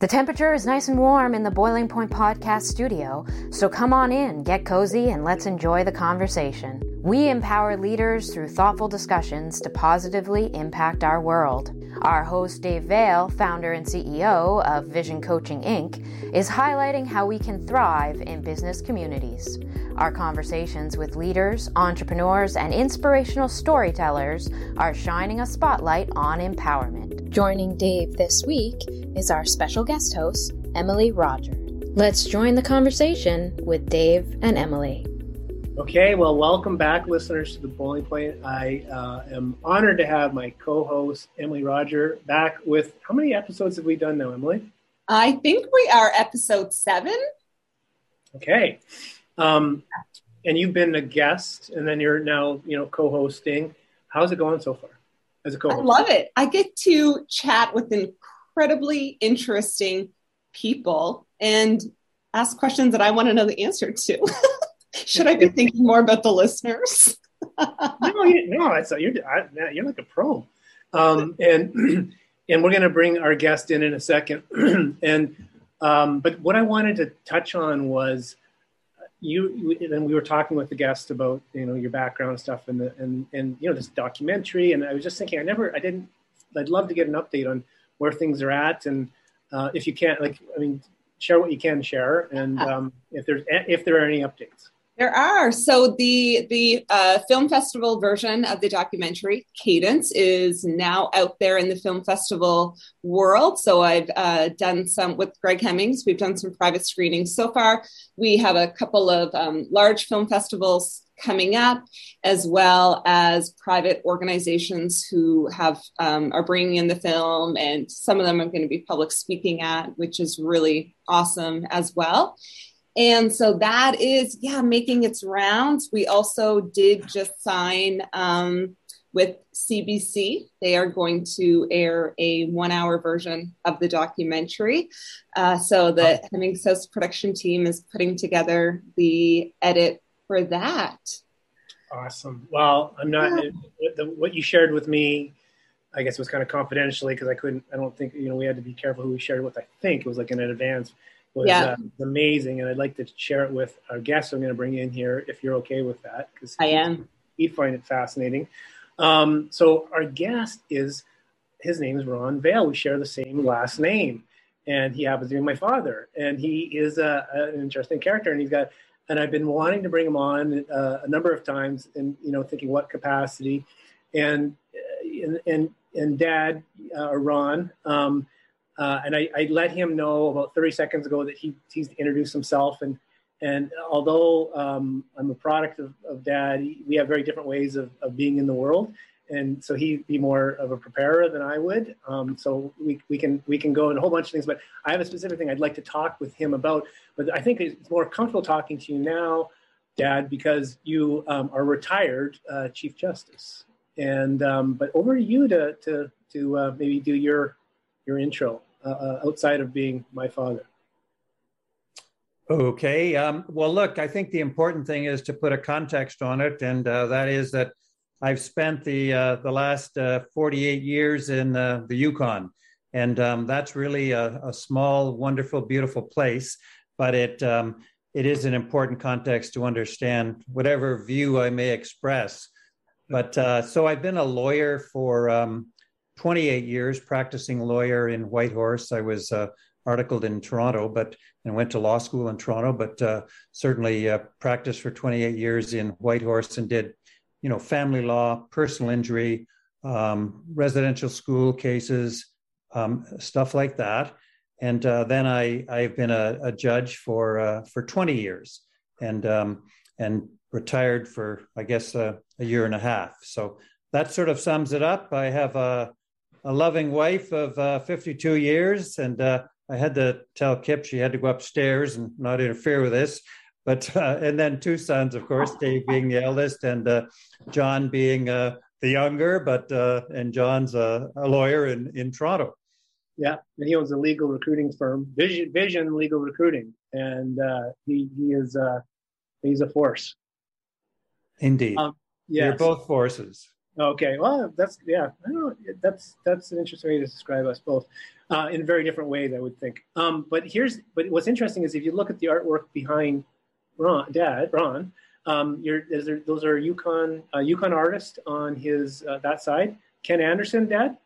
The temperature is nice and warm in the Boiling Point Podcast studio, so come on in, get cozy, and let's enjoy the conversation. We empower leaders through thoughtful discussions to positively impact our world. Our host, Dave Veale, founder and CEO of Vision Coaching Inc., is highlighting how we can thrive in business communities. Our conversations with leaders, entrepreneurs, and inspirational storytellers are shining a spotlight on empowerment. Joining Dave this week is our special guest host, Emily Roger. Let's join the conversation with Dave and Emily. Okay, well, welcome back, listeners, to the Boiling Point. I uh, am honored to have my co host, Emily Roger, back with how many episodes have we done now, Emily? I think we are episode seven. Okay. Um, and you've been a guest, and then you're now, you know, co hosting. How's it going so far as a co host? I love it. I get to chat with incredibly interesting people and ask questions that I want to know the answer to. Should I be thinking more about the listeners? no, you, no, it's, you're I, you're like a pro, um, and and we're going to bring our guest in in a second. and um, but what I wanted to touch on was you, and we were talking with the guest about you know your background and stuff, and the, and and you know this documentary, and I was just thinking, I never, I didn't, I'd love to get an update on where things are at, and uh, if you can't, like, I mean, share what you can share, and um, if there's if there are any updates. There are. So the the uh, film festival version of the documentary Cadence is now out there in the film festival world. So I've uh, done some with Greg Hemmings. We've done some private screenings so far. We have a couple of um, large film festivals coming up, as well as private organizations who have um, are bringing in the film, and some of them I'm going to be public speaking at, which is really awesome as well. And so that is, yeah, making its rounds. We also did just sign um, with CBC. They are going to air a one hour version of the documentary. Uh, so the oh. Hemmings House production team is putting together the edit for that. Awesome. Well, I'm not, yeah. the, what you shared with me, I guess it was kind of confidentially because I couldn't, I don't think, you know, we had to be careful who we shared with. I think it was like in advance was yeah. uh, amazing, and I'd like to share it with our guests. I'm going to bring in here if you're okay with that, because I am. He'd find it fascinating. Um, so our guest is his name is Ron Veale. We share the same last name, and he happens to be my father. And he is a, an interesting character, and he's got. And I've been wanting to bring him on uh, a number of times, and you know, thinking what capacity, and uh, and and, and Dad uh, Ron. Um, uh, and I, I, let him know about 30 seconds ago that he he's introduced himself. And and although um, I'm a product of, of dad, we have very different ways of, of being in the world. And so he'd be more of a preparer than I would. Um, so we, we can we can go in a whole bunch of things. But I have a specific thing I'd like to talk with him about. But I think it's more comfortable talking to you now, Dad, because you um, are retired uh, Chief Justice. And um, but over to you to to to uh, maybe do your your intro. Uh, uh, outside of being my father. Okay. Um, well, look, I think the important thing is to put a context on it, and uh, that is that I've spent the uh, the last uh, 48 years in uh, the Yukon, and um, that's really a, a, small, wonderful, beautiful place. But it um, it is an important context to understand whatever view I may express. But so I've been a lawyer for um, 28 years practicing lawyer in Whitehorse. I was uh, articled in Toronto, but and went to law school in Toronto, but uh, certainly uh, practiced for 28 years in Whitehorse and did, you know, family law, personal injury, um, residential school cases, um, stuff like that. And uh, then I I've been a, a judge for uh, for 20 years, and um, and retired for I guess uh, a year and a half. So that sort of sums it up. I have a a loving wife of uh, 52 years, and uh, I had to tell Kip she had to go upstairs and not interfere with this. But uh, and then two sons, of course, Dave being the eldest, and uh, John being uh, the younger. But uh, and John's a, a, lawyer in in Toronto. Yeah, and he owns a legal recruiting firm, Vision Vision Legal Recruiting, and he he is he's a force. Indeed, um, yes. they're both forces. Okay, well, that's yeah. I don't know. That's that's an interesting way to describe us both, uh, in very different ways, I would think. Um, but here's but what's interesting is if you look at the artwork behind Ron, Dad, Ron, um, there, those are Yukon uh, Yukon artist on his uh, that side. Ken Anderson, Dad.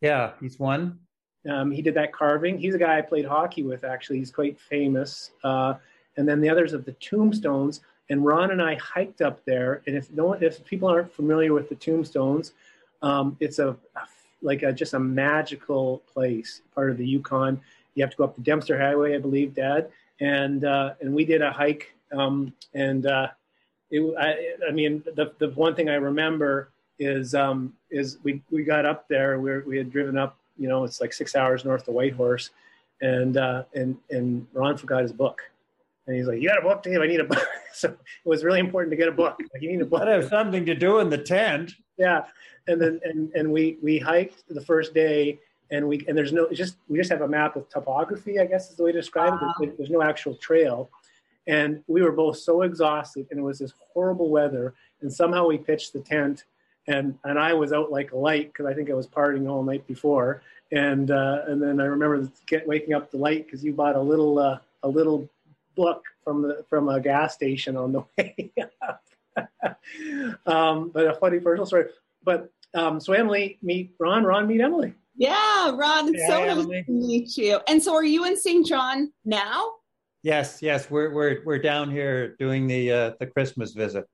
Yeah, he's one. Um, he did that carving. He's a guy I played hockey with. Actually, he's quite famous. Uh, and then the others of the tombstones. And Ron and I hiked up there. And if no one, if people aren't familiar with the tombstones, um, it's a like a, just a magical place, part of the Yukon. You have to go up the Dempster Highway, I believe, Dad. And uh, and we did a hike. Um, and uh, it, I, I mean, the the one thing I remember is um, is we we got up there. We we had driven up. You know, it's like six hours north of Whitehorse, and uh, and and Ron forgot his book and he's like, "You got a book, Dave? I need a book." so it was really important to get a book. Like, you need a book. That have something to do in the tent. Yeah, and then and and we we hiked the first day, and we and there's no just we just have a map with topography. I guess is the way to describe it. There's, there's no actual trail, and we were both so exhausted, and it was this horrible weather, and somehow we pitched the tent. And, and I was out like a light because I think I was partying all night before, and uh, and then I remember get, waking up the light because you bought a little uh, a little book from the from a gas station on the way up. um, but a funny personal story. But um, so Emily meet Ron, Ron meet Emily. Yeah, Ron, it's yeah, so nice to meet you. And so, are you in St. John now? Yes, yes, we're we're we're down here doing the uh, the Christmas visit.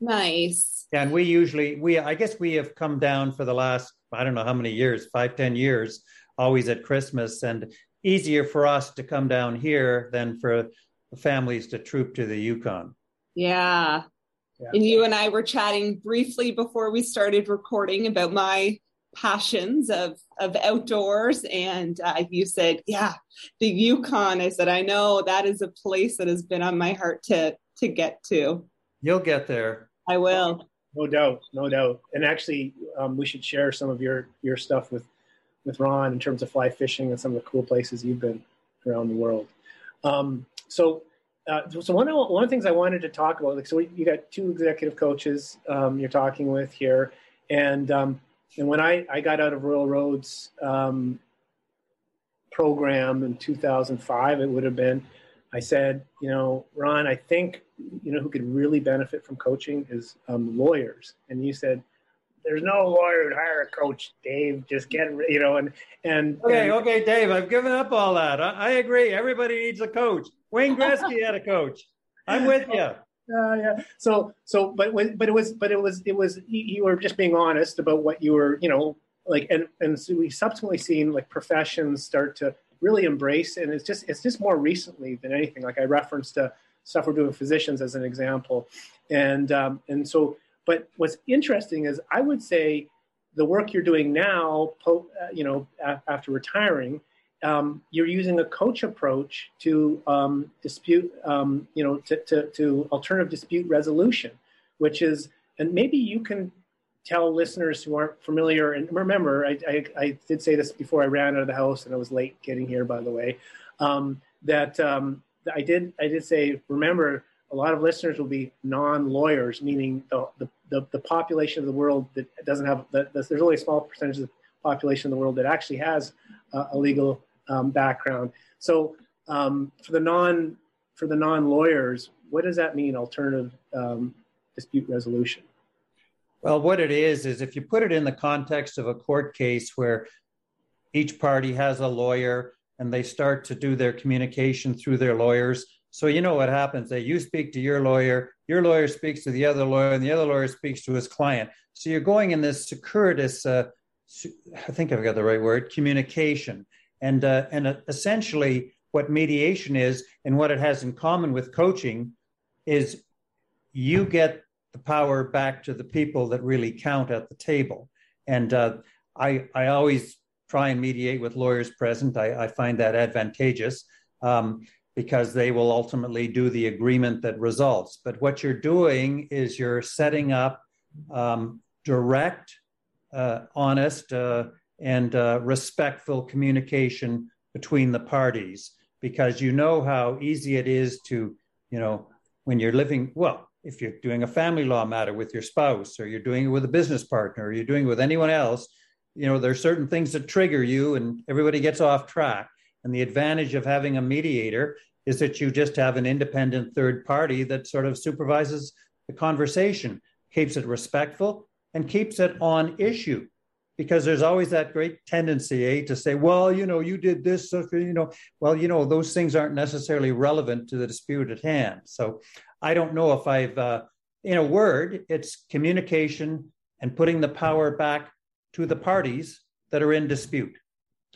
Nice. Yeah, and we usually we I guess we have come down for the last I don't know how many years, five ten years, always at Christmas, and easier for us to come down here than for families to troop to the Yukon. Yeah. yeah. And you and I were chatting briefly before we started recording about my passions of of outdoors. And uh, you said yeah the yukon. I said i know that is a place that has been on my heart to to get to. You'll get there. I will. No doubt. No doubt. And actually um, we should share some of your your stuff with with ron in terms of fly fishing and some of the cool places you've been around the world um, so, uh, so one of, one of the things I wanted to talk about, like, so you got two executive coaches um, you're talking with here, and um, and when I, I got out of Royal Roads um, program in 2005, it would have been, I said, you know, Ron, I think you know who could really benefit from coaching is um, lawyers, and you said, there's no lawyer to hire a coach, Dave. Just get you know, and and okay, and, okay, Dave. I've given up all that. I, I, agree. Everybody needs a coach. Wayne Gretzky had a coach. I'm with you. Uh, yeah. So so, but but it was but it was it was you were just being honest about what you were you know like and and so we subsequently seen like professions start to really embrace and it's just it's just more recently than anything like I referenced uh, stuff we're doing physicians as an example and um, and so but what's interesting is I would say the work you're doing now, uh, you know, after retiring, um, you're using a coach approach to um, dispute, um, you know, to, to, to, alternative dispute resolution, which is, and maybe you can tell listeners who aren't familiar, and remember, I, I, I did say this before I ran out of the house and I was late getting here, by the way, um, that um, I did, I did say, remember, a lot of listeners will be non-lawyers, meaning the, the, the, the population of the world that doesn't have, the, there's only a small percentage of the population in the world that actually has uh, a legal um, background. So um, for the non for the non-lawyers, what does that mean? Alternative um, dispute resolution. Well, what it is is if you put it in the context of a court case where each party has a lawyer and they start to do their communication through their lawyers so you know what happens that you speak to your lawyer, your lawyer speaks to the other lawyer, and the other lawyer speaks to his client. So you're going in this circuitous, uh, I think I've got the right word, communication. And, uh, and uh, essentially, what mediation is and what it has in common with coaching is you get the power back to the people that really count at the table. And uh, I, I always try and mediate with lawyers present. I, I find that advantageous. Um, because they will ultimately do the agreement that results. But what you're doing is you're setting up um, direct, uh, honest, uh, and uh, respectful communication between the parties because you know how easy it is to, you know, when you're living, well, if you're doing a family law matter with your spouse, or you're doing it with a business partner, or you're doing it with anyone else, you know, there's certain things that trigger you and everybody gets off track. And the advantage of having a mediator is that you just have an independent third party that sort of supervises the conversation, keeps it respectful, and keeps it on issue. Because there's always that great tendency, eh, to say, well, you know, you did this, so, you know, well, you know, those things aren't necessarily relevant to the dispute at hand. So I don't know if I've, uh, in a word, it's communication and putting the power back to the parties that are in dispute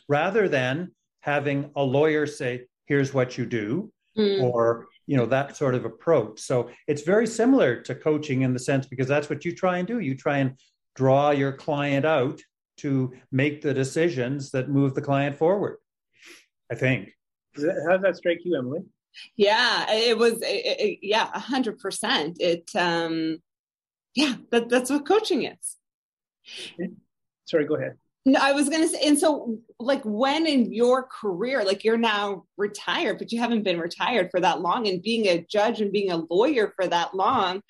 rather than having a lawyer say, here's what you do, mm. or you know that sort of approach. So it's very similar to coaching in the sense because that's what you try and do. You try and draw your client out to make the decisions that move the client forward i think. How does that strike you emily? Yeah it was it, it, yeah 100% it um yeah that, that's what coaching is. Sorry go ahead. no, I was going to say, and so like when in your career, like you're now retired, but you haven't been retired for that long, and being a judge and being a lawyer for that long,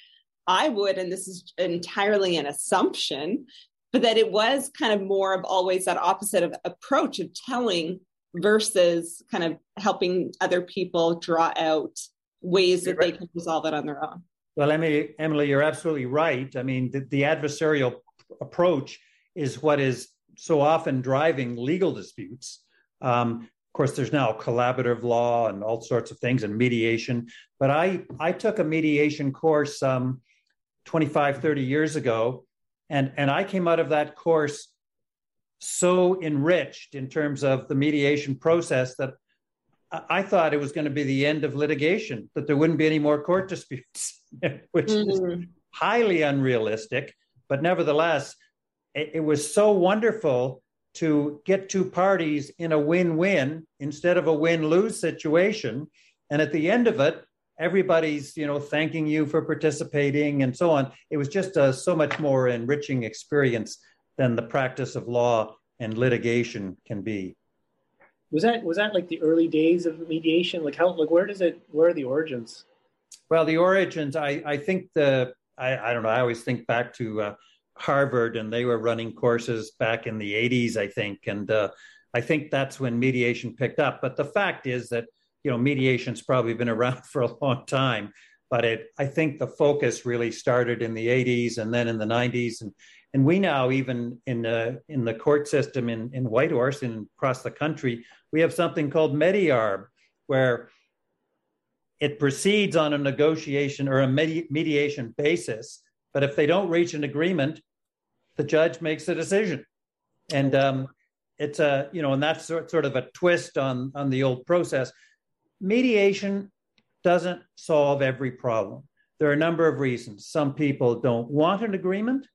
I would, and this is entirely an assumption, but that it was kind of more of always that opposite of approach of telling versus kind of helping other people draw out ways that right. they can resolve it on their own. Well, Emily, Emily, you're absolutely right. I mean, the, the adversarial approach is what is so often driving legal disputes. Um, of course, there's now collaborative law and all sorts of things and mediation. But I, I took a mediation course um, 25, 30 years ago, and, and I came out of that course so enriched in terms of the mediation process that I thought it was going to be the end of litigation, that there wouldn't be any more court disputes, which mm-hmm. is highly unrealistic. But nevertheless, it, it was so wonderful to get two parties in a win-win instead of a win-lose situation. And at the end of it everybody's you know thanking you for participating and so on. It was just a so much more enriching experience than the practice of law and litigation can be. Was that was that like the early days of mediation? Like how like where does it where are the origins? Well the origins i i think the i i don't know. I always think back to uh, Harvard, and they were running courses back in the 80s, I think. And uh, I think that's when mediation picked up. But the fact is that you know mediation's probably been around for a long time, but it I think the focus really started in the 80s and then in the 90s, and and we now even in the in the court system in in Whitehorse and across the country, we have something called Med-Arb, where it proceeds on a negotiation or a medi- mediation basis but if they don't reach an agreement, the judge makes a decision. And um, it's a, you know, and that's sort, of a twist on, on the old process. Mediation doesn't solve every problem. There are a number of reasons. Some people don't want an agreement.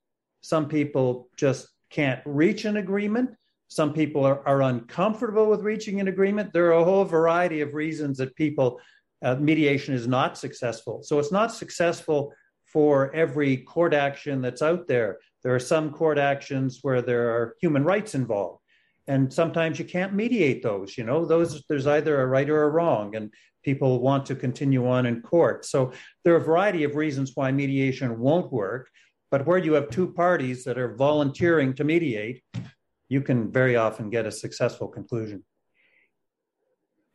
Some people just can't reach an agreement. Some people are, are uncomfortable with reaching an agreement. There are a whole variety of reasons that people, uh, mediation is not successful. So it's not successful for every court action that's out there. There are some court actions where there are human rights involved. And sometimes you can't mediate those, you know, those there's either a right or a wrong, and people want to continue on in court. So there are a variety of reasons why mediation won't work. But where you have two parties that are volunteering to mediate, you can very often get a successful conclusion.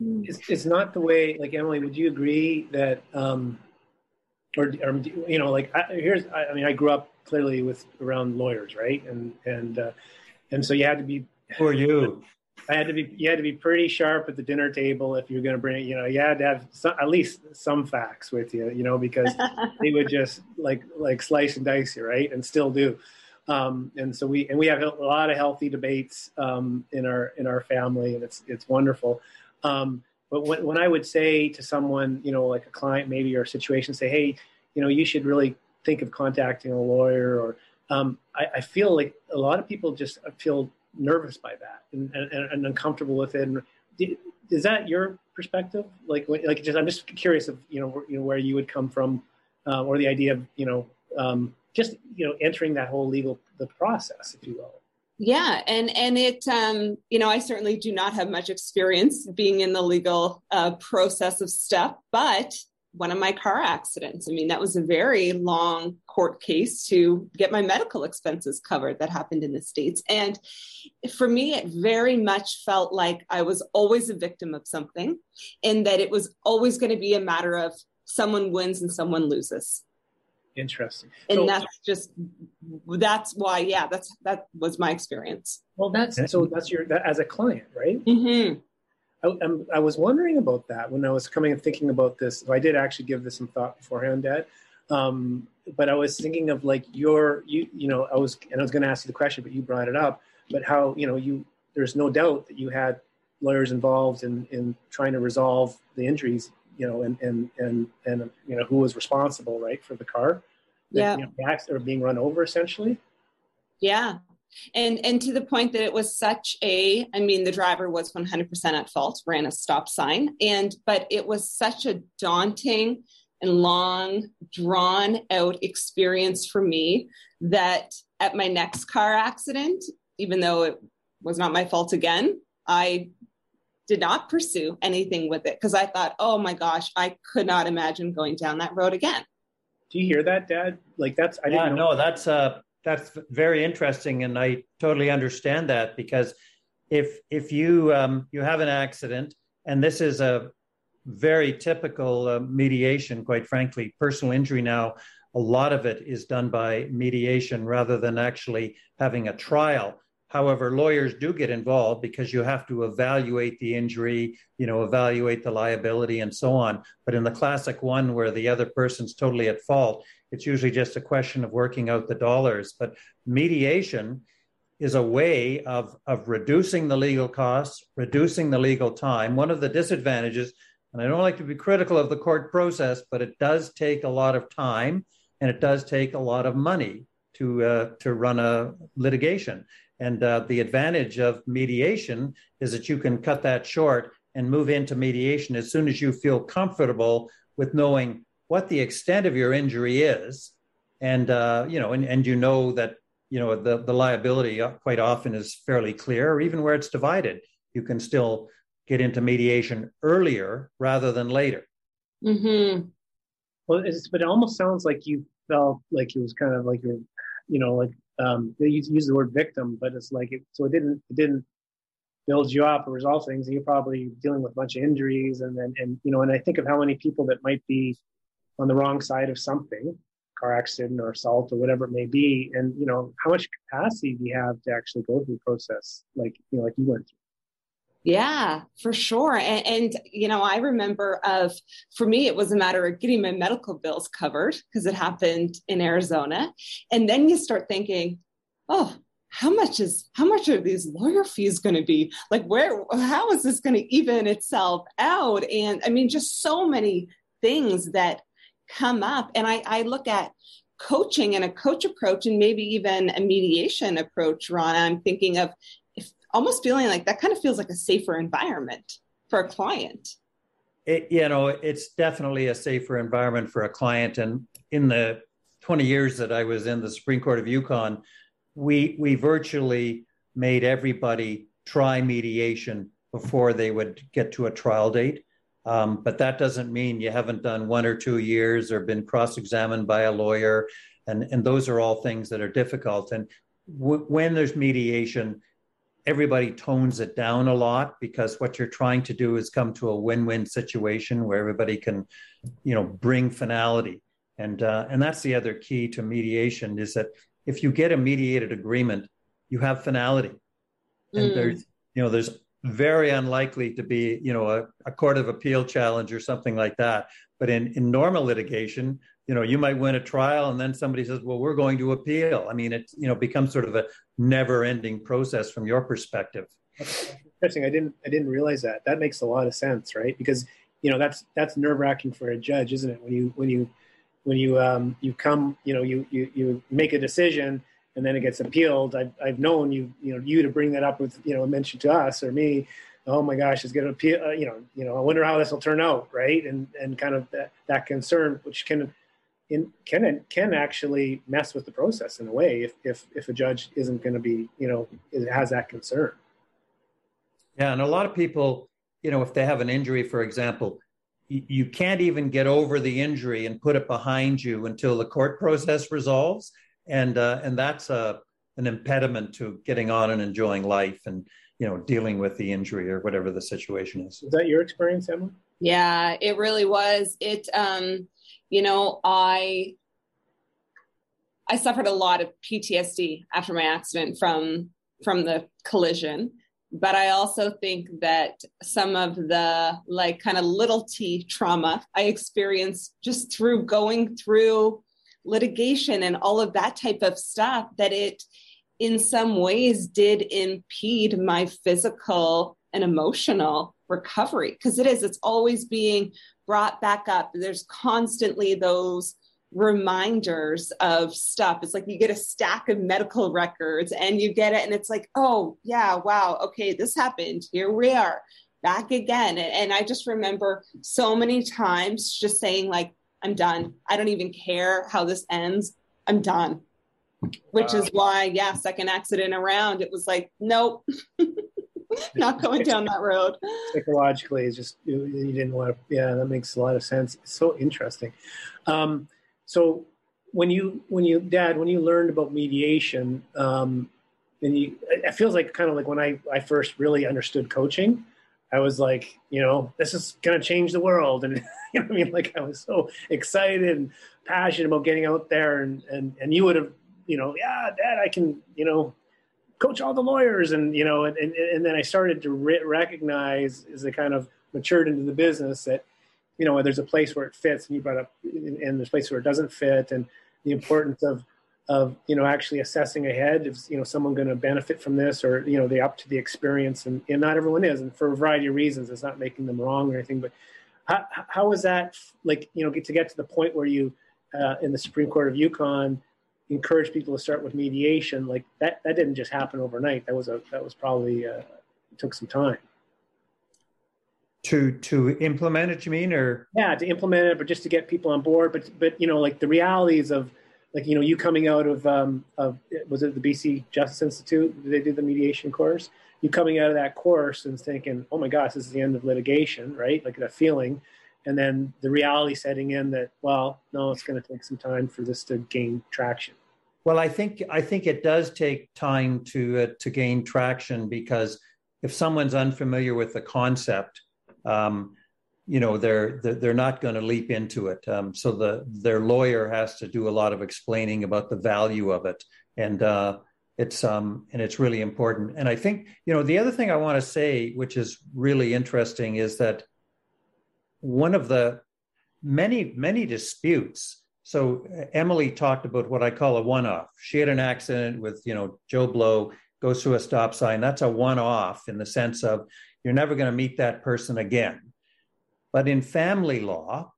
It's, it's not the way, like Emily, would you agree that um, or, or you know, like I, here's, I, I, mean, I grew up clearly with around lawyers, right? And and uh, and so you had to be. Who are you? I had to be. You had to be pretty sharp at the dinner table if you're going to bring. You know, you had to have some, at least some facts with you. You know, because they would just like like slice and dice you, right? And still do. Um, and so we and we have a lot of healthy debates um, in our in our family, and it's it's wonderful. Um, but when, when I would say to someone, you know, like a client maybe or a situation, say, hey, you know, you should really think of contacting a lawyer, or um, I, I, feel like a lot of people just feel nervous by that and, and, and uncomfortable with it. And is that your perspective? Like, like just I'm just curious of you know, where, you know where you would come from, uh, or the idea of you know um, just you know entering that whole legal the process, if you will yeah and and it um you know i certainly do not have much experience being in the legal uh, process of stuff but one of my car accidents. I mean, that was a very long court case to get my medical expenses covered that happened in the States. And for me, it very much felt like I was always a victim of something and that it was always going to be a matter of someone wins and someone loses. Interesting. And so, that's just that's why, yeah, that's that was my experience. Well, that's so that's your that, as a client, right? Mm-hmm. I, I, was wondering about that when I was coming and thinking about this. I did actually give this some thought beforehand, Dad. Um, but I was thinking of like your, you, you know, I was, and I was going to ask you the question, but you brought it up. But how, you know, you, there's no doubt that you had lawyers involved in in trying to resolve the injuries, you know, and and and and you know who was responsible, right, for the car, yeah, that, you know, or being run over, essentially. Yeah, and and to the point that it was such a i mean the driver was 100% at fault ran a stop sign and but it was such a daunting and long drawn out experience for me that at my next car accident even though it was not my fault again i did not pursue anything with it because i thought oh my gosh i could not imagine going down that road again do you hear that dad like that's i didn't yeah, know. no that's uh that's very interesting, and I totally understand that because if if you um, you have an accident, and this is a very typical uh, mediation, quite frankly, personal injury now. A lot of it is done by mediation rather than actually having a trial. However, lawyers do get involved because you have to evaluate the injury, you know, evaluate the liability and so on. But in the classic one where the other person's totally at fault, it's usually just a question of working out the dollars. But mediation is a way of, of reducing the legal costs, reducing the legal time. One of the disadvantages, and I don't like to be critical of the court process, but it does take a lot of time and it does take a lot of money to, uh, to run a litigation. And uh, the advantage of mediation is that you can cut that short and move into mediation as soon as you feel comfortable with knowing what the extent of your injury is, and uh, you know, and, and you know that you know the the liability quite often is fairly clear, or even where it's divided, you can still get into mediation earlier rather than later. Mm-hmm. Well, but it almost sounds like you felt like it was kind of like you're, you know, like um, they use, use the word victim, but it's like it, so it didn't it didn't build you up or resolve things, and you're probably dealing with a bunch of injuries, and then and you know, and I think of how many people that might be on the wrong side of something, car accident or assault or whatever it may be, and you know how much capacity do you have to actually go through the process, like you know, like you went through. Yeah, for sure. And, and, you know, I remember of for me, it was a matter of getting my medical bills covered because it happened in Arizona. And then you start thinking, oh, how much is how much are these lawyer fees going to be? Like, where how is this going to even itself out? And I mean, just so many things that come up. And I, I look at coaching and a coach approach and maybe even a mediation approach, Ron. I'm thinking of almost feeling like that kind of feels like a safer environment for a client. It, you know, it's definitely a safer environment for a client. And in the 20 years that I was in the Supreme Court of Yukon, we we virtually made everybody try mediation before they would get to a trial date. Um, but that doesn't mean you haven't done one or two years or been cross-examined by a lawyer, and and those are all things that are difficult. And w- when there's mediation, everybody tones it down a lot because what you're trying to do is come to a win-win situation where everybody can, you know, bring finality. And uh, and that's the other key to mediation is that if you get a mediated agreement, you have finality, and mm. there's you know there's very unlikely to be, you know, a, a, court of appeal challenge or something like that. But in, in normal litigation, you know, you might win a trial and then somebody says, well, we're going to appeal. I mean, it, you know, becomes sort of a never ending process from your perspective. Interesting. I didn't, I didn't realize that. That makes a lot of sense, right? Because, you know, that's, that's nerve wracking for a judge, isn't it? When you, when you, when you, um, you come, you know, you, you, you make a decision and then it gets appealed. I've, I've known you, you know, you to bring that up with, you know, mention to us or me. Oh my gosh, it's going to appeal. Uh, you know, you know, I wonder how this will turn out, right? And and kind of that, that concern, which can in, can can actually mess with the process in a way if if if a judge isn't going to be, you know, has that concern. Yeah, and a lot of people, you know, if they have an injury, for example, you can't even get over the injury and put it behind you until the court process resolves, and uh, and that's a an impediment to getting on and enjoying life and you know dealing with the injury or whatever the situation is. Is that your experience, Emma? Yeah, it really was. It um, you know, I I suffered a lot of PTSD after my accident from from the collision but I also think that some of the like kind of little t trauma I experienced just through going through litigation and all of that type of stuff that it in some ways did impede my physical and emotional recovery because it is it's always being brought back up there's constantly those reminders of stuff. It's like you get a stack of medical records and you get it, and it's like, oh, yeah, wow, okay, this happened. Here we are back again. And, I just remember so many times just saying, like, I'm done. I don't even care how this ends. I'm done. Which is why, yeah, second accident around, it was like, nope. not going down that road. Psychologically, it's just you, you, didn't want to. Yeah, that makes a lot of sense. It's so interesting. Um, so when you when you dad when you learned about mediation um, and you it feels like kind of like when I, I first really understood coaching i was like you know this is going to change the world and you know i mean like i was so excited and passionate about getting out there and and, and you would have you know yeah dad i can you know coach all the lawyers. And you know and, and, and then i started to re- recognize as i kind of matured into the business that you know, there's a place where it fits, and you brought up, and there's a place where it doesn't fit, and the importance of of you know actually assessing ahead is you know someone going to benefit from this or you know they up to the experience. And, and not everyone is and for a variety of reasons it's not making them wrong or anything but how, how is that like you know get to get to the point where you uh, in the supreme court of yukon encourage people to start with mediation like that that didn't just happen overnight. That was a that was probably uh, took some time. To to implement it you mean or? Yeah to implement it but just to get people on board. But but you know like the realities of like you know you coming out of um of was it the bc justice institute? Did they do the mediation course? You coming out of that course and thinking oh my gosh this is the end of litigation right? Like that feeling and then the reality setting in that well no it's going to take some time for this to gain traction well i think i think it does take time to uh, to gain traction because if someone's unfamiliar with the concept um, you know they're they're not going to leap into it. Um, so the their lawyer has to do a lot of explaining about the value of it, and uh, it's um and it's really important. And I think you know the other thing I want to say, which is really interesting, is that one of the many many disputes. So uh, Emily talked about what I call a one-off. She had an accident with you know Joe Blow goes through a stop sign. That's a one-off in the sense of you're never going to meet that person again. But in family law,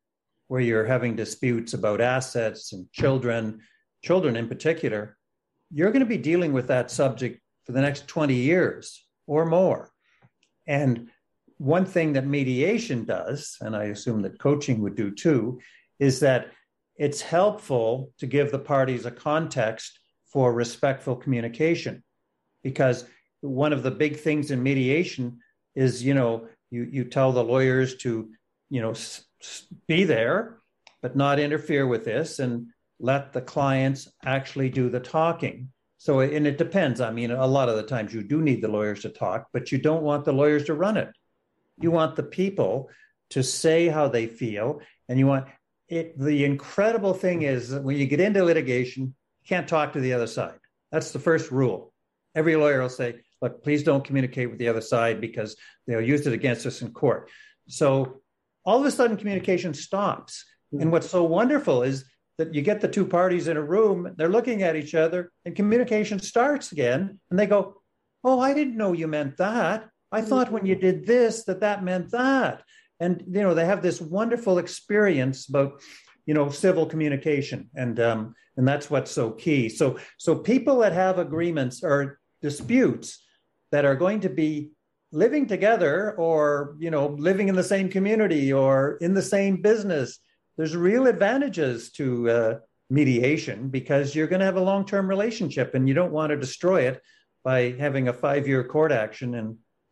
where you're having disputes about assets and children, children in particular, you're going to be dealing with that subject for the next 20 years or more. And one thing that mediation does, and I assume that coaching would do too, is that it's helpful to give the parties a context for respectful communication. Because one of the big things in mediation is you know you you tell the lawyers to you know s- be there but not interfere with this and let the clients actually do the talking. So and it depends. I mean a lot of the times you do need the lawyers to talk but you don't want the lawyers to run it you want the people to say how they feel and you want it the incredible thing is that when you get into litigation you can't talk to the other side that's the first rule every lawyer will say look, please don't communicate with the other side because they'll use it against us in court. So all of a sudden, communication stops. Mm-hmm. And what's so wonderful is that you get the two parties in a room, they're looking at each other, and communication starts again. And they go, Oh, I didn't know you meant that. I mm-hmm. thought when you did this that that meant that. And you know they have this wonderful experience about you know civil communication, and um, and that's what's so key. So so people that have agreements or disputes that are going to be living together or you know living in the same community or in the same business there's real advantages to uh, mediation because you're going to have a long-term relationship and you don't want to destroy it by having a five-year court action and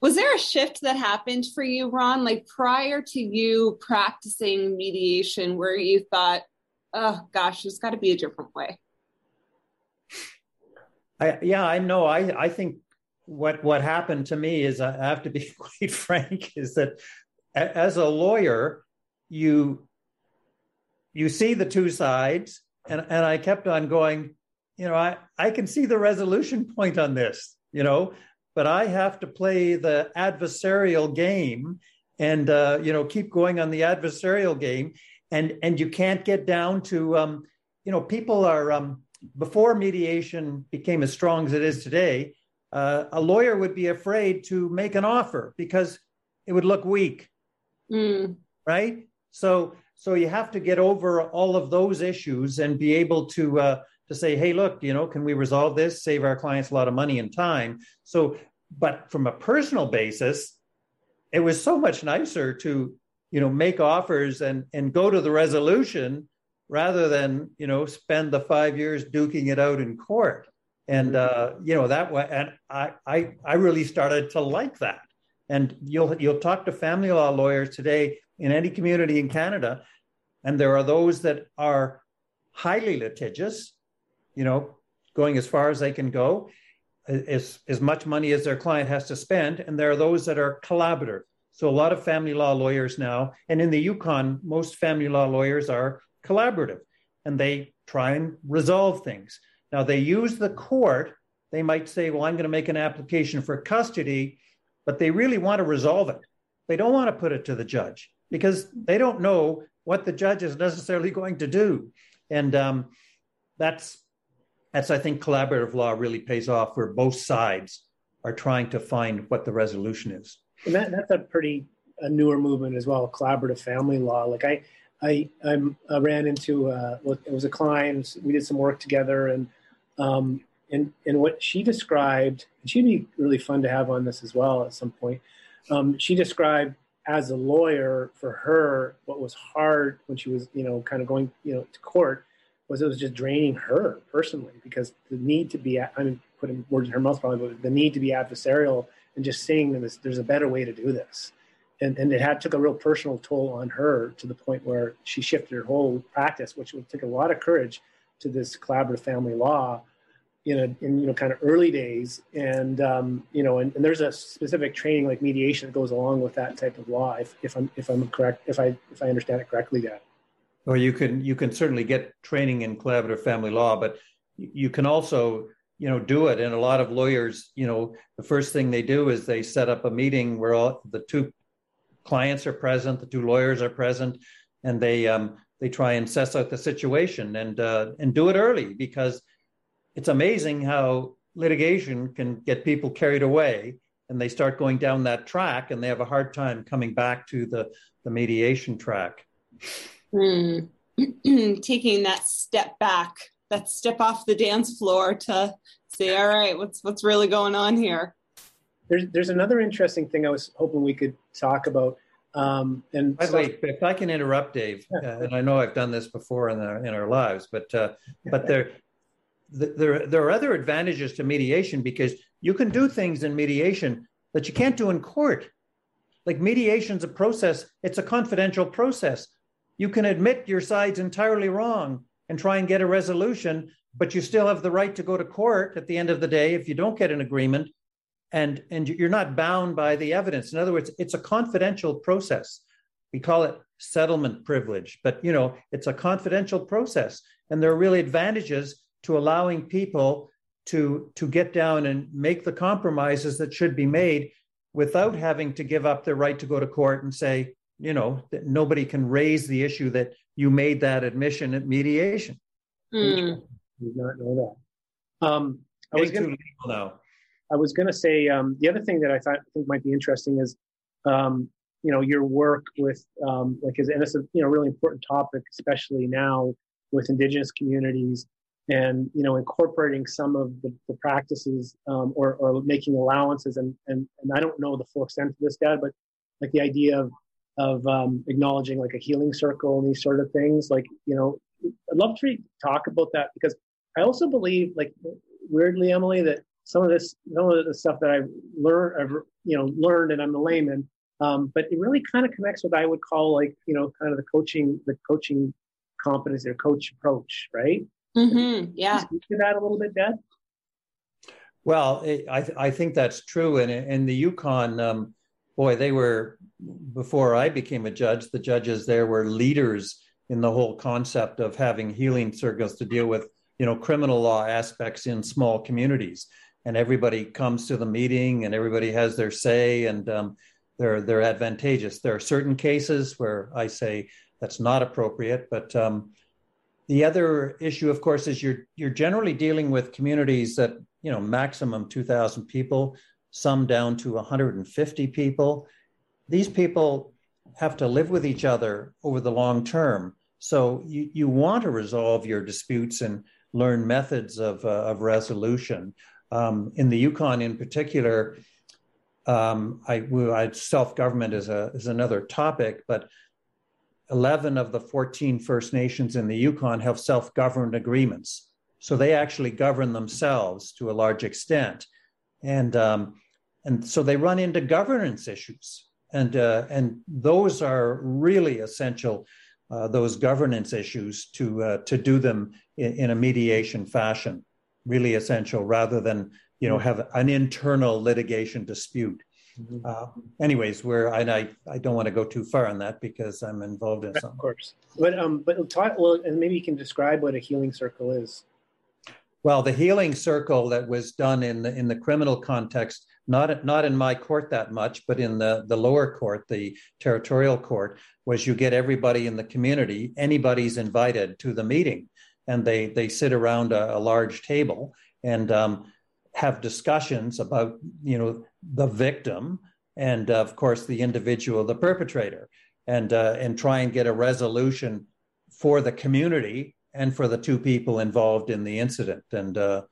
Was there a shift that happened for you, Ron, like prior to you practicing mediation where you thought, oh gosh, there's got to be a different way? I, yeah, I know. I, I think what what happened to me is uh, I have to be quite frank is that as a lawyer, you you see the two sides, and and I kept on going. You know, I I can see the resolution point on this. You know, but I have to play the adversarial game and uh, you know keep going on the adversarial game. And and you can't get down to um, you know people are um, before mediation became as strong as it is today uh, a lawyer would be afraid to make an offer because it would look weak. Mm. right? So so you have to get over all of those issues and be able to uh, to say hey look you know can we resolve this save our clients a lot of money and time? So but from a personal basis it was so much nicer to you know make offers and and go to the resolution rather than you know spend the five years duking it out in court. And uh, you know that way and I, I i really started to like that. And you'll you'll talk to family law lawyers today in any community in canada and there are those that are highly litigious you know going as far as they can go as, as much money as their client has to spend and there are those that are collaborative so a lot of family law lawyers now, and in the Yukon, most family law lawyers are collaborative and they try and resolve things. Now they use the court. They might say, well, I'm going to make an application for custody, but they really want to resolve it. They don't want to put it to the judge because they don't know what the judge is necessarily going to do. And um, that's, that's, I think, collaborative law really pays off where both sides are trying to find what the resolution is. And that, that's a pretty a newer movement as well, collaborative family law. Like I, I, I'm, I ran into uh, it was a client. We did some work together, and um, and and what she described, and she'd be really fun to have on this as well at some point. Um, she described as a lawyer for her what was hard when she was you know kind of going you know to court was it was just draining her personally because the need to be I mean putting words in her mouth probably but the need to be adversarial and just seeing that there's a better way to do this. And, and it had took a real personal toll on her to the point where she shifted her whole practice, which would take a lot of courage to this collaborative family law in a in you know kind of early days and um, you know and, and, there's a specific training like mediation that goes along with that type of law if, if i'm if i'm correct if i if i understand it correctly dad or you can you can certainly get training in collaborative family law but you can also you know do it. And a lot of lawyers you know the first thing they do is they set up a meeting where all the two clients are present the two lawyers are present and they um, they try and suss out the situation and uh, and do it early because it's amazing how litigation can get people carried away and they start going down that track and they have a hard time coming back to the the mediation track mm. taking that step back that step off the dance floor to say, all right, what's what's really going on here? There's there's another interesting thing I was hoping we could talk about. Um, and By the way, if I can interrupt, Dave, uh, and I know I've done this before in our in our lives, but uh, but there there there are other advantages to mediation because you can do things in mediation that you can't do in court. Like mediation's a process; it's a confidential process. You can admit your side's entirely wrong and try and get a resolution, but you still have the right to go to court at the end of the day if you don't get an agreement and and you're not bound by the evidence in other words it's a confidential process we call it settlement privilege, but you know, it's a confidential process. And there are really advantages to allowing people to, to get down and make the compromises that should be made without having to give up their right to go to court and say, you know, that nobody can raise the issue that you made that admission at mediation. Mm. Did not know that. Um, I was gonna, too legal now. I was going to say um, the other thing that I thought I think might be interesting is, um, you know, your work with um, like is and it's a you know really important topic, especially now with Indigenous communities, and you know incorporating some of the, the practices um, or or making allowances and and and I don't know the full extent of this, Dad, but like the idea of of um, acknowledging like a healing circle and these sort of things, like you know, I'd love to talk about that because I also believe like weirdly, Emily, that some of this, some of the stuff that I've learned, I've you know learned, and I'm a layman, um, but it really kind of connects with I would call like you know kind of the coaching, the coaching competency or coach approach, right? Mm-hmm. Yeah. Speak to that a little bit, Dad. Well, it, I, th- I think that's true. And in the Yukon, um, boy, they were, before I became a judge, the judges there were leaders in the whole concept of having healing circles to deal with, you know, criminal law aspects in small communities. And everybody comes to the meeting and everybody has their say and um, they're, they're advantageous. There are certain cases where I say that's not appropriate, but um, the other issue, of course, is you're you're generally dealing with communities that you know maximum 2,000 people, some down to 150 people. These people have to live with each other over the long term. So you, you want to resolve your disputes and learn methods of, uh, of resolution. Um, in the Yukon, in particular, um, I, I self government is a is another topic, but 11 of the 14 First Nations in the Yukon have self governed agreements. So they actually govern themselves to a large extent. And, um, and so they run into governance issues. And, uh, and those are really essential, uh, those governance issues, to, uh, to do them in, in a mediation fashion, really essential rather than you know, have an internal litigation dispute. Mm-hmm. Uh, anyways, where I, I I don't want to go too far on that because I'm involved in some Of course, but um, but talk well, and maybe you can describe what a healing circle is. Well, the healing circle that was done in the in the criminal context, not not in my court that much, but in the the lower court, the territorial court, was you get everybody in the community, anybody's invited to the meeting, and they they sit around a, a large table and um, have discussions about you know the victim and of course the individual, the perpetrator, and uh, and try and get a resolution for the community and for the two people involved in the incident. And uh,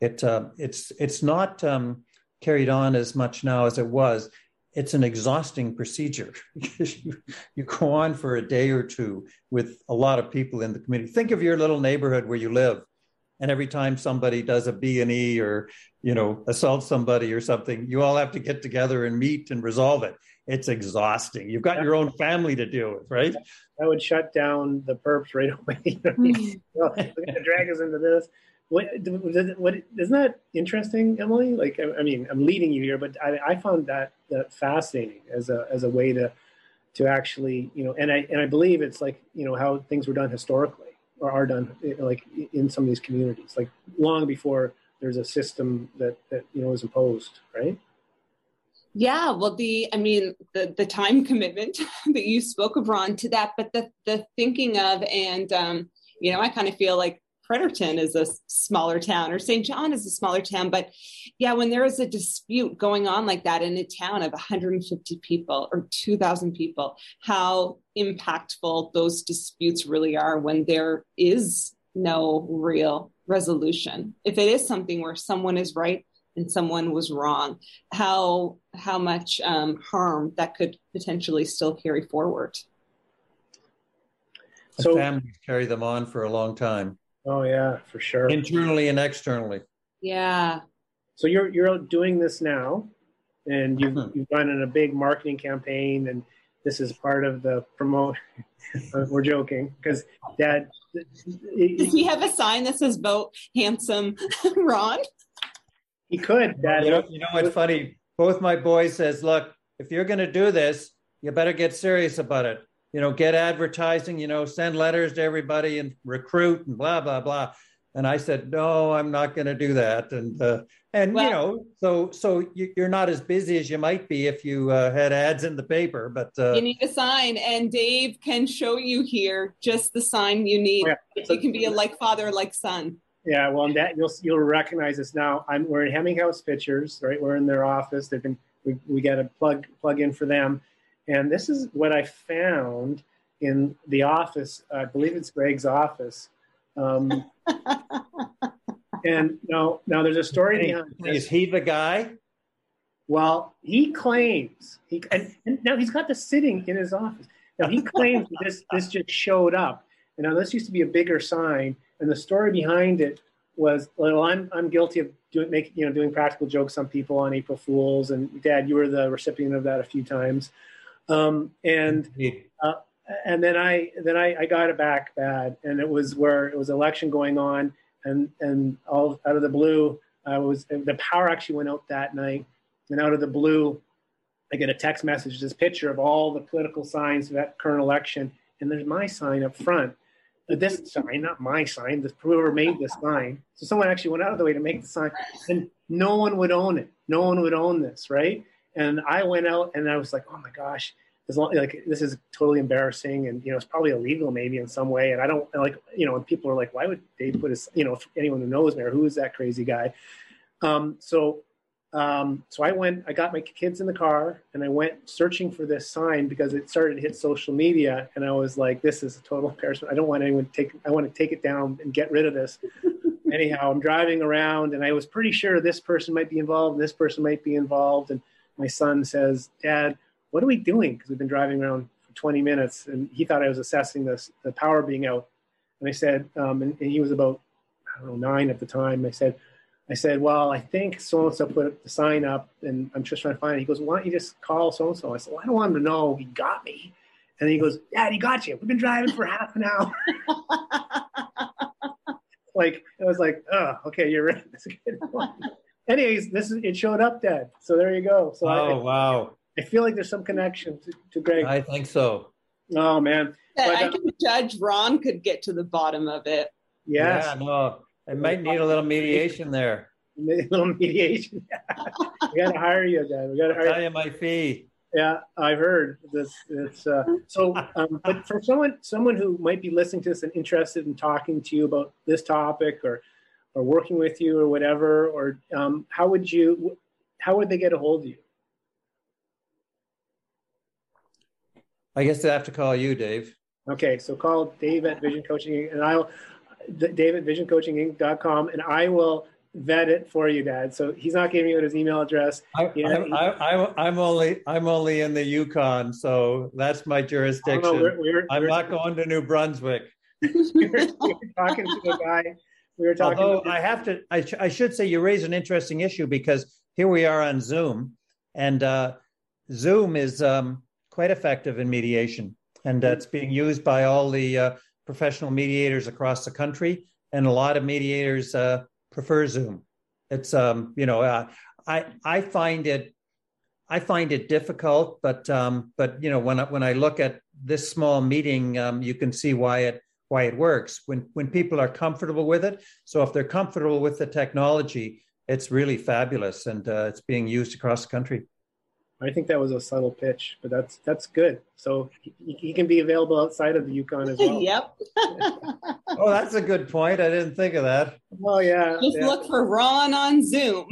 it uh, it's it's not um, carried on as much now as it was. It's an exhausting procedure because you, you go on for a day or two with a lot of people in the community. Think of your little neighborhood where you live, and every time somebody does a B and E or you know assaults somebody or something, you all have to get together and meet and resolve it. It's exhausting. You've got your own family to deal with, right? That would shut down the perps right away. You know, you know, they're gonna drag us into this. What, what isn't that interesting, Emily? Like, I, I mean, I'm leading you here, but I, I found that, that fascinating as a as a way to to actually, you know, and I and I believe it's like you know how things were done historically or are done like in some of these communities, like long before there's a system that that you know is imposed, right? Yeah, well, the I mean, the the time commitment that you spoke of, Ron, to that, but the the thinking of, and um, you know, I kind of feel like Fredericton is a smaller town or Saint John is a smaller town, but yeah, when there is a dispute going on like that in a town of 150 people or 2,000 people, how impactful those disputes really are when there is no real resolution. If it is something where someone is right and someone was wrong, how how much um, harm that could potentially still carry forward. So families carry them on for a long time. Oh yeah, for sure. Internally and externally. Yeah. So you're you're doing this now, and you've mm-hmm. you've done in a big marketing campaign, and this is part of the promote. We're joking because Dad. Does he have a sign that says "Vote Handsome Ron"? He could. Dad. You know, you know what's funny? Both my boys says, "Look, if you're going to do this, you better get serious about it. You know, get advertising, you know, send letters to everybody and recruit and blah blah blah. And I said, no, I'm not going to do that. And uh, and well, you know, so so you're not as busy as you might be if you uh, had ads in the paper. But uh, you need a sign, and Dave can show you here just the sign you need. Yeah. You can be a like father, like son. Yeah, well, and that you'll you'll recognize us now. I'm we're in Hemmings House Pictures, right? We're in their office. They've been we we got a plug plug in for them, and this is what I found in the office. I believe it's Greg's office. Um, and now now there's a story behind. Is he the guy? Well, he claims he and, and now he's got this sitting in his office. Now he claims this this just showed up. And now this used to be a bigger sign, and the story behind it was well, I'm I'm guilty of doing making you know doing practical jokes on people on April Fools, and Dad, you were the recipient of that a few times, um, and uh, and then I then I, I got it back bad, and it was where it was election going on, and and all out of the blue, I was the power actually went out that night, and out of the blue, I get a text message, this picture of all the political signs of that current election, and there's my sign up front, this sign, not my sign, the whoever made this sign. So someone actually went out of the way to make the sign, and no one would own it. No one would own this, right? And I went out and I was like, oh my gosh, as long like this is totally embarrassing, and you know it's probably illegal maybe in some way. And I don't like you know, and people are like, why would they put his you know anyone who knows me or who is that crazy guy? Um, so um, so I went, I got my kids in the car and I went searching for this sign because it started to hit social media. And I was like, this is a total embarrassment. I don't want anyone to take, I want to take it down and get rid of this. Anyhow, I'm driving around and I was pretty sure this person might be involved and this person might be involved. And my son says, Dad, what are we doing? Because we've been driving around for 20 minutes and he thought I was assessing this, the power being out. And I said, um, and, and he was about, I don't know, nine at the time. I said, I said, well, I think so and so put the sign up, and I'm just trying to find it. He goes, why don't you just call so and so? I said, well, I don't want him to know he got me. And he goes, Dad, he got you. We've been driving for half an hour. like it was like, oh, okay, you're right. That's a good one. Anyways, this is it showed up, Dad. So there you go. So oh I, wow, I feel like there's some connection to, to Greg. I think so. Oh man, but, I uh, can judge Ron could get to the bottom of it. Yes. Yeah, no, it might need a little mediation there. A little mediation. we got to hire you, Dad. We got to hire. Tell you my fee. Yeah, I've heard this. It's uh, so. Um, but for someone, someone who might be listening to this and interested in talking to you about this topic, or or working with you, or whatever, or um, how would you, how would they get a hold of you? I guess they have to call you, Dave. Okay, so call Dave at Vision Coaching, and I'll Dave at visioncoachinginc.com, and I will vet it for you, Dad. So he's not giving you his email address. I, he, I, am only I'm only in the Yukon, so that's my jurisdiction. Oh, we're, we're, I'm we're, not going to New Brunswick. we, were, talking to a guy. We were talking. Although I have to, I, sh- I, should say you raise an interesting issue because here we are on Zoom, and uh, Zoom is um, quite effective in mediation, and that's being used by all the uh, professional mediators across the country, and a lot of mediators uh, prefer Zoom. It's um, you know, uh, I I find it I find it difficult, but um, but you know, when I, when I look at this small meeting, um, you can see why it why it works when when people are comfortable with it. So if they're comfortable with the technology, it's really fabulous, and uh, it's being used across the country. I think that was a subtle pitch, but that's that's good. So he, he can be available outside of the Yukon as well. yep. oh, that's a good point. I didn't think of that. Oh yeah. Just yeah. look for Ron on Zoom.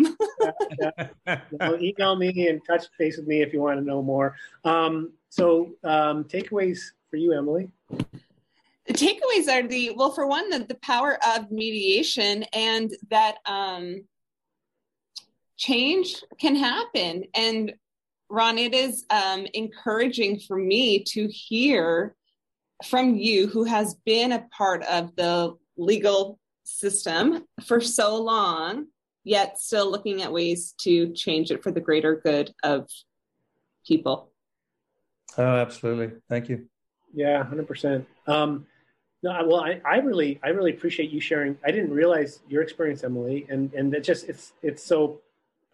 yeah, yeah. email me and touch base with me if you want to know more. Um, so um, takeaways for you, Emily. The takeaways are the well, for one, the, the power of mediation and that um, change can happen and Ron, it is um, encouraging for me to hear from you, who has been a part of the legal system for so long, yet still looking at ways to change it for the greater good of people. Oh, absolutely. Thank you. Yeah, hundred um, percent. No, well, I, I really, I really appreciate you sharing. I didn't realize your experience, Emily, and and it just it's it's so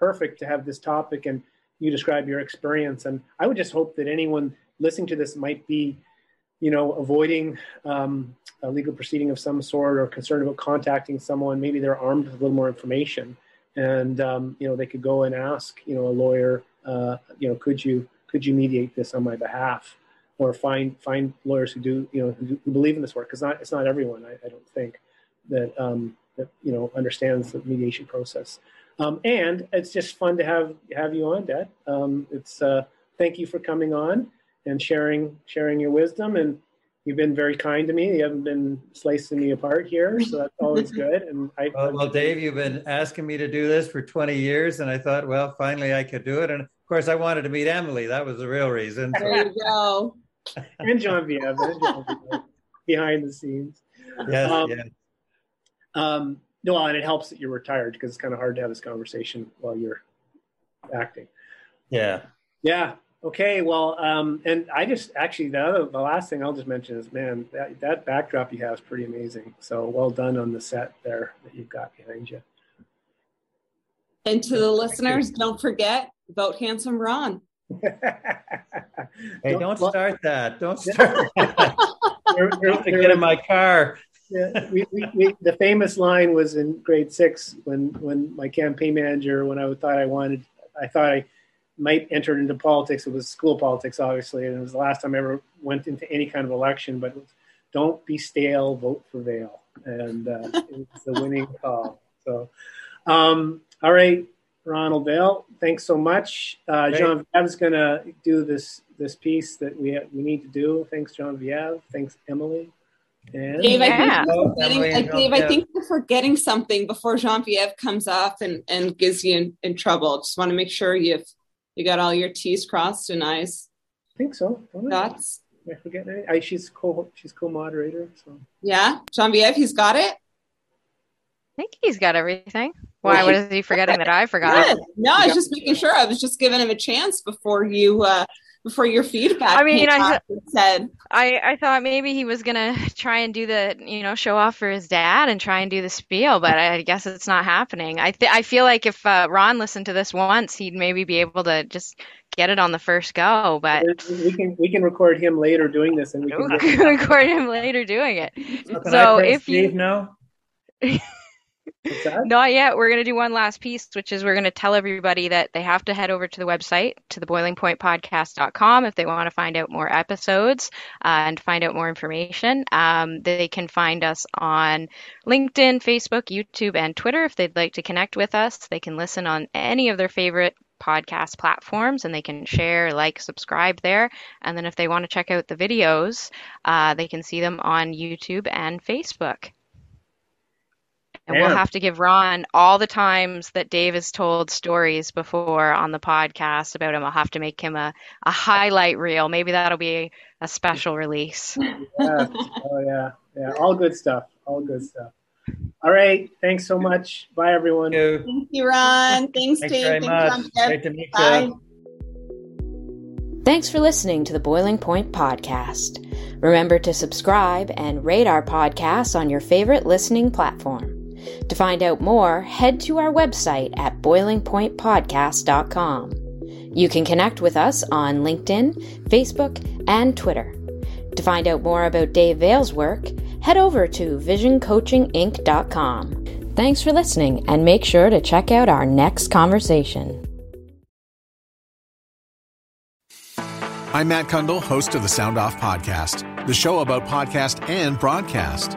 perfect to have this topic and you describe your experience. And I would just hope that anyone listening to this might be you know, avoiding um, a legal proceeding of some sort or concerned about contacting someone, maybe they're armed with a little more information, and um, you know, they could go and ask, you know, a lawyer, uh, you know, could you could you mediate this on my behalf, or find find lawyers who do, you know, who, who believe in this work, because not it's not everyone, I, I don't think, that um, that you know understands the mediation process. Um, and it's just fun to have have you on, Dad. Um, it's uh, thank you for coming on and sharing sharing your wisdom. And you've been very kind to me. You haven't been slicing me apart here, so that's always good. And I well, well, Dave, you've been asking me to do this for 20 years, and I thought, well, finally I could do it. And of course, I wanted to meet Emily. That was the real reason. So. There you go. And John and behind the scenes. Yes, um, yes. Um, no, and it helps that you're retired because it's kind of hard to have this conversation while you're acting. Yeah. Yeah. Okay. Well, um, and I just actually the other, the last thing I'll just mention is, man, that that backdrop you have is pretty amazing. So well done on the set there that you've got behind you. And to the listeners, don't forget vote handsome Ron. Hey, don't start that. Don't start. Don't get in my car yeah, we, we, we, the famous line was in grade six when when my campaign manager, when I thought I wanted, I thought I might enter into politics. It was school politics, obviously, and it was the last time I ever went into any kind of election. But don't be stale, vote for Veale, and uh, it's the winning call. So, um, all right, Ronald Veale, thanks so much. Uh, John is going to do this this piece that we we need to do. Thanks, Genevieve. Thanks, Emily. And Dave, I think, uh, Dave, I think you're forgetting something before Genevieve comes off and, and gives you in, in trouble. Just want to make sure you've you got all your T's crossed and I's. I think so. Thoughts? I forget it. I, she's co she's co-moderator. So yeah, Genevieve, he's got it. I think he's got everything. Why was he forgetting that I forgot? No, I was just making sure. I was just giving him a chance before you uh, before your feedback. I mean, I said I I thought maybe he was gonna try and do the you know show off for his dad and try and do the spiel, but I guess it's not happening. I th- I feel like if uh, Ron listened to this once, he'd maybe be able to just get it on the first go. But we can we can record him later doing this, and we can record him later doing it. So, so if Steve you know. Not yet. We're going to do one last piece, which is we're going to tell everybody that they have to head over to the website, to the boilingpointpodcast.com, if they want to find out more episodes uh, and find out more information. Um, they can find us on LinkedIn, Facebook, YouTube, and Twitter if they'd like to connect with us. They can listen on any of their favorite podcast platforms and they can share, like, subscribe there. And then if they want to check out the videos, uh, they can see them on YouTube and Facebook. And we'll have to give Ron all the times that Dave has told stories before on the podcast about him. I'll have to make him a, a highlight reel. Maybe that'll be a special release. yeah. Oh, yeah. Yeah. All good stuff. All good stuff. All right. Thanks so much. Bye, everyone. Thank you, Thank you Ron. Thanks, Thanks Dave. Very Thanks, much. Great to meet Bye. you. Thanks for listening to the Boiling Point Podcast. Remember to subscribe and rate our podcast on your favorite listening platform. To find out more, head to our website at boilingpointpodcast.com. You can connect with us on LinkedIn, Facebook, and Twitter. To find out more about Dave Veale's work, head over to visioncoachinginc.com. Thanks for listening, and make sure to check out our next conversation. I'm Matt Cundill, host of the Sound Off Podcast, the show about podcast and broadcast.